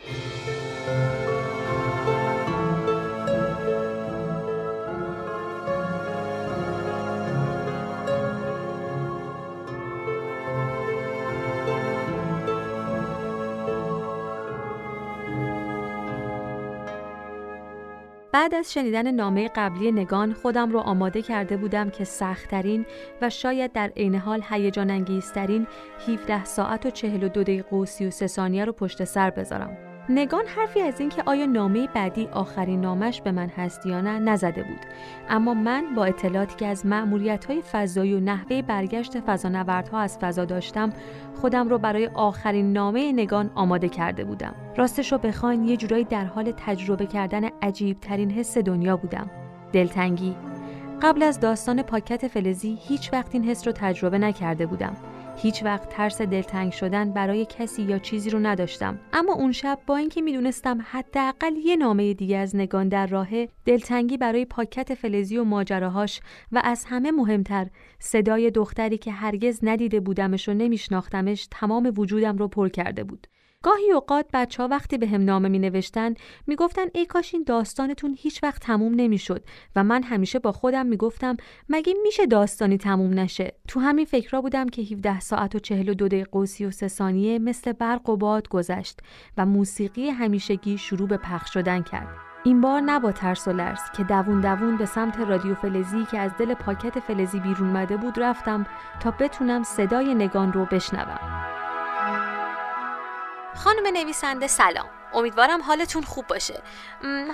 بعد از شنیدن نامه قبلی نگان خودم رو آماده کرده بودم که سختترین و شاید در عین حال هیجان انگیزترین 17 ساعت و 42 دقیقه و 33 ثانیه رو پشت سر بذارم. نگان حرفی از اینکه آیا نامه بعدی آخرین نامش به من هست یا نه نزده بود. اما من با اطلاعاتی که از معمولیت های فضایی و نحوه برگشت فضانوردها از فضا داشتم خودم رو برای آخرین نامه نگان آماده کرده بودم. راستش رو بخواین یه جورایی در حال تجربه کردن عجیب ترین حس دنیا بودم. دلتنگی. قبل از داستان پاکت فلزی هیچ وقت این حس رو تجربه نکرده بودم. هیچ وقت ترس دلتنگ شدن برای کسی یا چیزی رو نداشتم. اما اون شب با اینکه می‌دونستم حداقل یه نامه دیگه از نگان در راه دلتنگی برای پاکت فلزی و ماجراهاش و از همه مهمتر صدای دختری که هرگز ندیده بودمش و نمیشناختمش تمام وجودم رو پر کرده بود. گاهی اوقات بچه ها وقتی به هم نامه می نوشتن می گفتن ای کاش این داستانتون هیچ وقت تموم نمی شد و من همیشه با خودم می گفتم مگه میشه داستانی تموم نشه؟ تو همین فکرها بودم که 17 ساعت و 42 دقیقه و 33 ثانیه مثل برق و باد گذشت و موسیقی همیشگی شروع به پخش شدن کرد. این بار نه با ترس و لرز که دوون دوون به سمت رادیو فلزی که از دل پاکت فلزی بیرون مده بود رفتم تا بتونم صدای نگان رو بشنوم.
خانم نویسنده سلام. امیدوارم حالتون خوب باشه.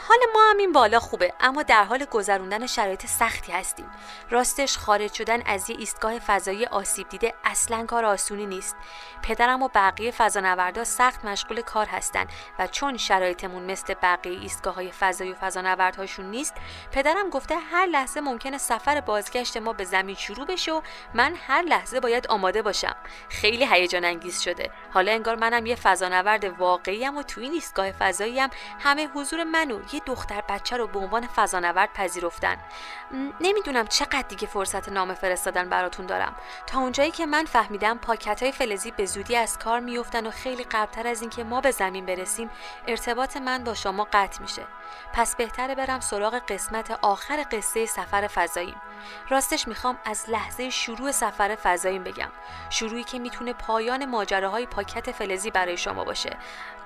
حال ما هم این بالا خوبه اما در حال گذروندن شرایط سختی هستیم. راستش خارج شدن از یه ایستگاه فضایی آسیب دیده اصلا کار آسونی نیست. پدرم و بقیه فضانوردا سخت مشغول کار هستن و چون شرایطمون مثل بقیه ایستگاه های فضایی و فضانوردهاشون نیست پدرم گفته هر لحظه ممکنه سفر بازگشت ما به زمین شروع بشه و من هر لحظه باید آماده باشم. خیلی هیجان انگیز شده. حالا انگار منم یه فضانورد واقعی و تو این ایستگاه فضایی هم همه حضور منو یه دختر بچه رو به عنوان فضانورد پذیرفتن. نمی‌دونم چقدر دیگه فرصت نام فرستادن براتون دارم. تا اونجایی که من فهمیدم پاکت های فلزی به زودی از کار میفتن و خیلی قبلتر از اینکه ما به زمین برسیم ارتباط من با شما قطع میشه. پس بهتره برم سراغ قسمت آخر قصه سفر فضاییم راستش می‌خوام از لحظه شروع سفر فضاییم بگم. شروعی که می‌تونه پایان ماجراهای پاکت فلزی برای شما باشه.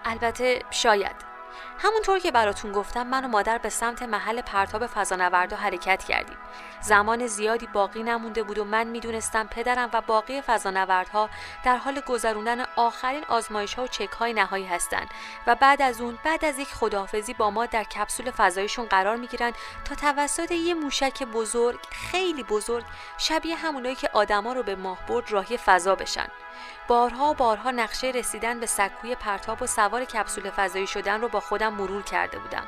البته شاید. همونطور که براتون گفتم من و مادر به سمت محل پرتاب فضانوردا حرکت کردیم. زمان زیادی باقی نمونده بود و من می‌دونستم پدرم و باقی فضانوردها در حال گذروندن آخرین آزمایش ها و چک های نهایی هستند و بعد از اون بعد از یک خداحافظی با ما در کپسول فضایشون قرار می‌گیرن تا توسط یه موشک بزرگ خیلی بزرگ شبیه همونایی که آدما رو به ماه برد راهی فضا بشن. بارها بارها نقشه رسیدن به سکوی پرتاب و سوار کپسول فضایی شدن رو با خودم مرور کرده بودم.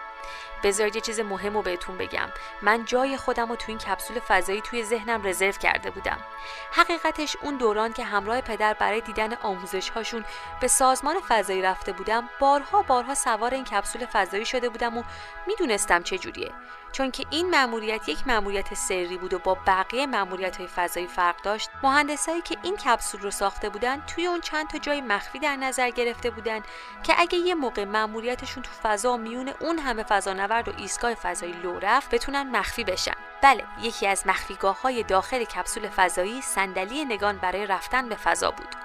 بذارید یه چیز مهم رو بهتون بگم. من جای خودم رو تو این کپسول فضایی توی ذهنم رزرو کرده بودم. حقیقتش اون دوران که همراه پدر برای دیدن آموزش هاشون به سازمان فضایی رفته بودم بارها بارها سوار این کپسول فضایی شده بودم و می‌دونستم چه جوریه. چون که این مأموریت یک مأموریت سری بود و با بقیه مأموریت های فضایی فرق داشت مهندسایی که این کپسول رو ساخته بودن توی اون چند تا جای مخفی در نظر گرفته بودن که اگه یه موقع مأموریتشون تو فضا میون اون همه فضا فضانورد و ایستگاه فضایی لو رفت بتونن مخفی بشن. بله یکی از مخفیگاه های داخل کپسول فضایی صندلی نگان برای رفتن به فضا بود.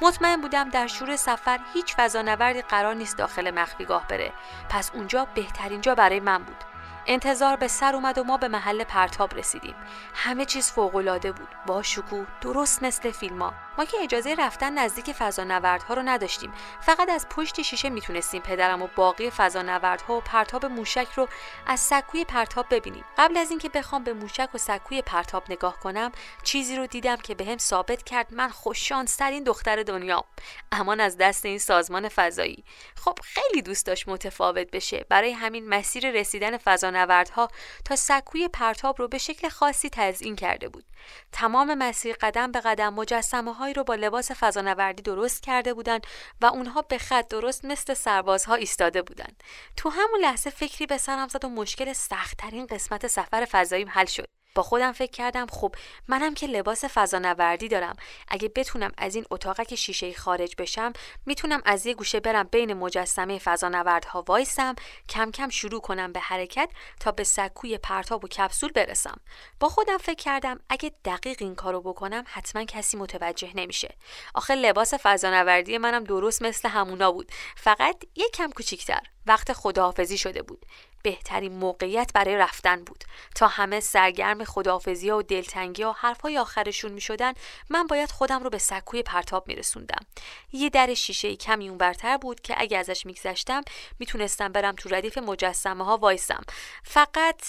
مطمئن بودم در شور سفر هیچ فضانوردی قرار نیست داخل مخفیگاه بره. پس اونجا بهترین جا برای من بود. انتظار به سر اومد و ما به محل پرتاب رسیدیم. همه چیز فوقالعاده بود. با شکوه درست مثل فیلم ها. ما که اجازه رفتن نزدیک فضانوردها رو نداشتیم. فقط از پشت شیشه می‌تونستیم پدرم و باقی فضانوردها و پرتاب موشک رو از سکوی پرتاب ببینیم. قبل از اینکه بخوام به موشک و سکوی پرتاب نگاه کنم چیزی رو دیدم که بهم به ثابت کرد من خوششانسترین دختر دنیا امان از دست این سازمان فضایی. خب خیلی دوست داشت متفاوت بشه. برای همین مسیر رسیدن فضانوردها تا سکوی پرتاب رو به شکل خاصی تزیین کرده بود. تمام مسیر قدم به قدم مجسمه هایی رو با لباس فضانوردی درست کرده بودند و اونها به خط درست مثل سربازها ایستاده بودند. تو همون لحظه فکری به سرم زد و مشکل سختترین قسمت سفر فضاییم حل شد. با خودم فکر کردم خب منم که لباس فضانوردی دارم. اگه بتونم از این اتاقک شیشه خارج بشم می‌تونم از یه گوشه برم بین مجسمه فضانوردها وایسم کم کم شروع کنم به حرکت تا به سکوی پرتاب و کپسول برسم. با خودم فکر کردم اگه دقیق این کارو بکنم حتما کسی متوجه نمیشه. آخه لباس فضانوردی منم درست مثل همونا بود. فقط یک کم کوچیکتر. وقت خداحافظی شده بود. بهترین موقعیت برای رفتن بود. تا همه سرگرم خداحافظی و دلتنگی و حرفهای آخرشون می شدن من باید خودم رو به سکوی پرتاب می رسوندم. یه در شیشه کمی اونورتر بود که اگه ازش میگذشتم می‌تونستم برم تو ردیف مجسمه ها وایسم. فقط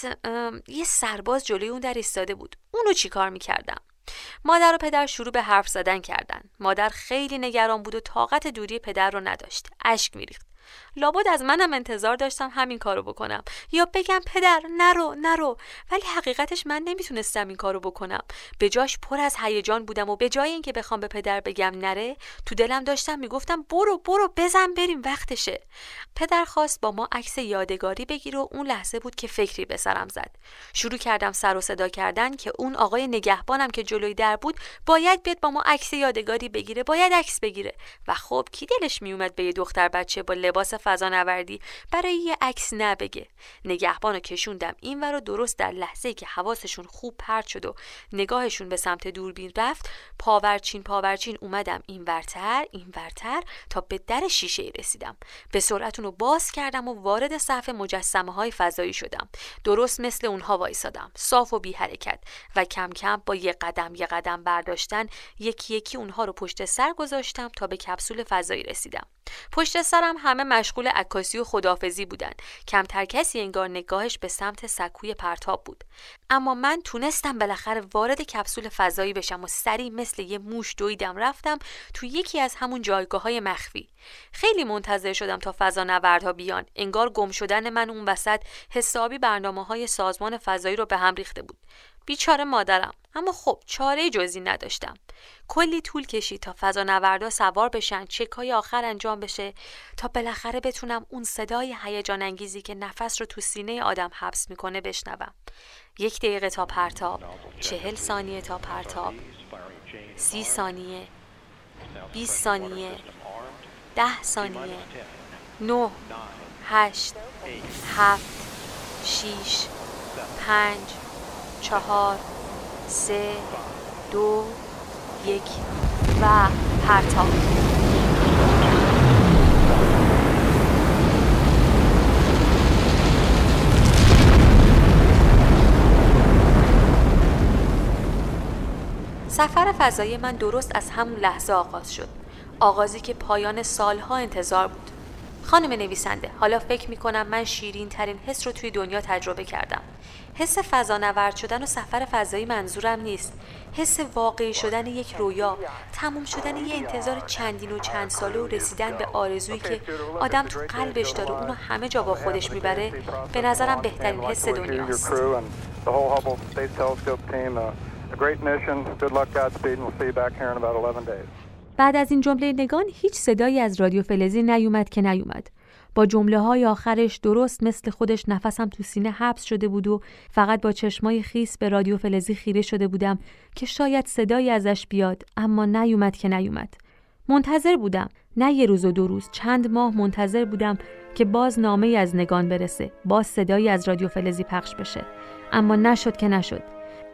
یه سرباز جلوی اون در ایستاده بود. اونو چیکار می‌کردم؟ مادر و پدر شروع به حرف زدن کردن. مادر خیلی نگران بود و طاقت دوری پدر رو نداشت. اشک میریخت. لابد از منم انتظار داشتم همین کارو بکنم. یا بگم پدر نرو نرو. ولی حقیقتش من نمی‌تونستم این کارو بکنم. به جاش پر از هیجان بودم و به جای اینکه بخوام به پدر بگم نره تو دلم داشتم می‌گفتم برو برو بزن بریم وقتشه. پدر خواست با ما عکس یادگاری بگیر و اون لحظه بود که فکری به سرم زد. شروع کردم سر و صدا کردن که اون آقای نگهبانم که جلوی در بود باید بیاد با ما عکس یادگاری بگیره باید عکس بگیره. و خب کی دلش میومد به یه دختر بچه با لباس فضانوردی برای یه عکس نبگه. نگهبانو کشوندم این و درست در لحظه که حواسشون خوب پرت شد و نگاهشون به سمت دوربین رفت پاورچین پاورچین اومدم این ورتر این ورتر تا به در شیشه رسیدم. به سرعت رو باز کردم و وارد صف مجسمه های فضایی شدم. درست مثل اونها وایسادم. صاف و بی حرکت و کم کم با یه قدم یه قدم برداشتن یکی یکی اونها رو پشت سر گذاشتم تا به کپسول فضایی رسیدم. پشت سرم همه مشغول عکاسی و خدافزی بودن. کمتر کسی انگار نگاهش به سمت سکوی پرتاب بود. اما من تونستم بالاخره وارد کپسول فضایی بشم و سری مثل یه موش دویدم رفتم تو یکی از همون جایگاه های مخفی. خیلی منتظر شدم تا فضا نوردها بیان. انگار گم شدن من اون وسط حسابی برنامه های سازمان فضایی رو به هم ریخته بود. بیچاره مادرم. اما خب چاره جزی نداشتم. کلی طول کشید تا فضا نوردا سوار بشن چکای آخر انجام بشه تا بالاخره بتونم اون صدای هیجان انگیزی که نفس رو تو سینه آدم حبس می‌کنه بشنوم. یک دقیقه تا پرتاب چهل ثانیه تا پرتاب سی ثانیه بیست ثانیه ده ثانیه نه هشت هفت شیش پنج چهار سه دو یک و پرتاب سفر فضایی من درست از همون لحظه آغاز شد. آغازی که پایان سالها انتظار بود. خانم نویسنده حالا فکر می کنم من شیرین ترین حس رو توی دنیا تجربه کردم. حس فضانورد شدن و سفر فضایی منظورم نیست. حس واقعی شدن یک رویا تموم شدن یه انتظار چندین و چند ساله و رسیدن به آرزویی که آدم تو قلبش داره اونو همه جا با خودش می‌بره به نظرم بهترین حس دنیاست بعد از این جمله نگان هیچ صدایی از رادیو فلزی نیومد که نیومد. با جمله های آخرش درست مثل خودش نفسم تو سینه حبس شده بود و فقط با چشمای خیس به رادیو فلزی خیره شده بودم که شاید صدایی ازش بیاد اما نیومد که نیومد. منتظر بودم. نه یه روز و دو روز چند ماه منتظر بودم که باز نامه از نگان برسه باز صدایی از رادیو فلزی پخش بشه. اما نشد که نشد.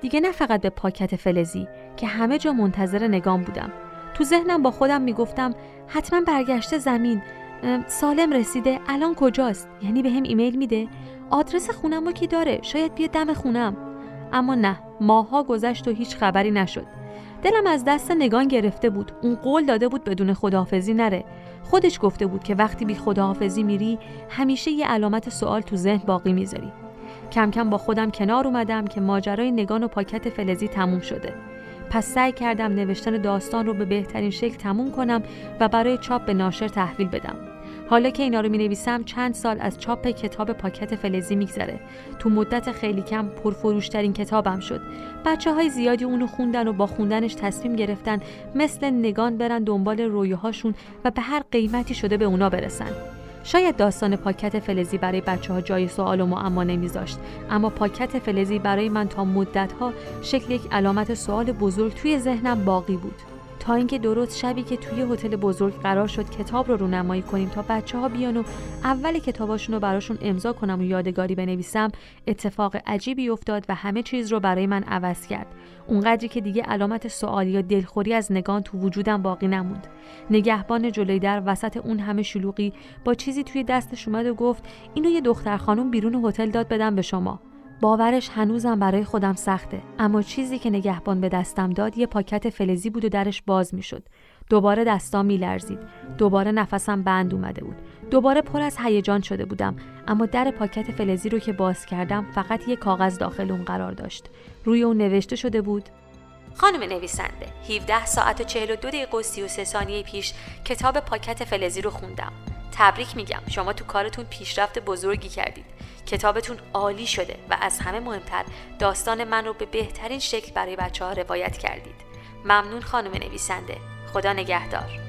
دیگه نه فقط به پاکت فلزی که همه جا منتظر نگام بودم. تو ذهنم با خودم می‌گفتم حتما برگشته زمین. سالم رسیده. الان کجاست؟ یعنی به هم ایمیل میده. آدرس خونم رو کی داره؟ شاید بیا دم خونم اما نه ماها گذشت و هیچ خبری نشد. دلم از دست نگان گرفته بود. اون قول داده بود بدون خداحافظی نره. خودش گفته بود که وقتی بی خداحافظی میری همیشه یه علامت سوال تو ذهن باقی می‌ذاری. کم کم با خودم کنار اومدم که ماجرای نگان و پاکت فلزی تموم شده. پس سعی کردم نوشتن داستان رو به بهترین شکل تموم کنم و برای چاپ به ناشر تحویل بدم. حالا که اینا رو می نویسم چند سال از چاپ کتاب پاکت فلزی میگذره. تو مدت خیلی کم پرفروشترین کتابم شد. بچه های زیادی اونو خوندن و با خوندنش تصمیم گرفتن مثل نگان برن دنبال رویاهاشون و به هر قیمتی شده به اونا برسن. شاید داستان پاکت فلزی برای بچه ها جای سوال و معما نمیذاشت. اما پاکت فلزی برای من تا مدت ها شکل یک علامت سوال بزرگ توی ذهنم باقی بود. تا اینکه درست شبی که توی هتل بزرگ قرار شد کتاب رو رونمایی کنیم تا بچه ها بیان و اول کتاباشون رو براشون امضا کنم و یادگاری بنویسم اتفاق عجیبی افتاد و همه چیز رو برای من عوض کرد. اونقدری که دیگه علامت سوالی یا دلخوری از نگان تو وجودم باقی نموند. نگهبان جلوی در وسط اون همه شلوغی با چیزی توی دستش اومد و گفت اینو یه دختر خانم بیرون هتل داد بدم به شما. باورش هنوزم برای خودم سخته. اما چیزی که نگهبان به دستم داد یه پاکت فلزی بود و درش باز می‌شد. دوباره دستام میلرزید. دوباره نفسم بند اومده بود. دوباره پر از هیجان شده بودم. اما در پاکت فلزی رو که باز کردم فقط یه کاغذ داخل اون قرار داشت. روی اون نوشته شده بود
خانم نویسنده 17 ساعت و 42 دقیقه و 33 ثانیه پیش کتاب پاکت فلزی رو خوندم. تبریک میگم. شما تو کارتون پیشرفت بزرگی کردید. کتابتون عالی شده و از همه مهمتر داستان من رو به بهترین شکل برای بچه ها روایت کردید. ممنون خانم نویسنده. خدا نگهدار.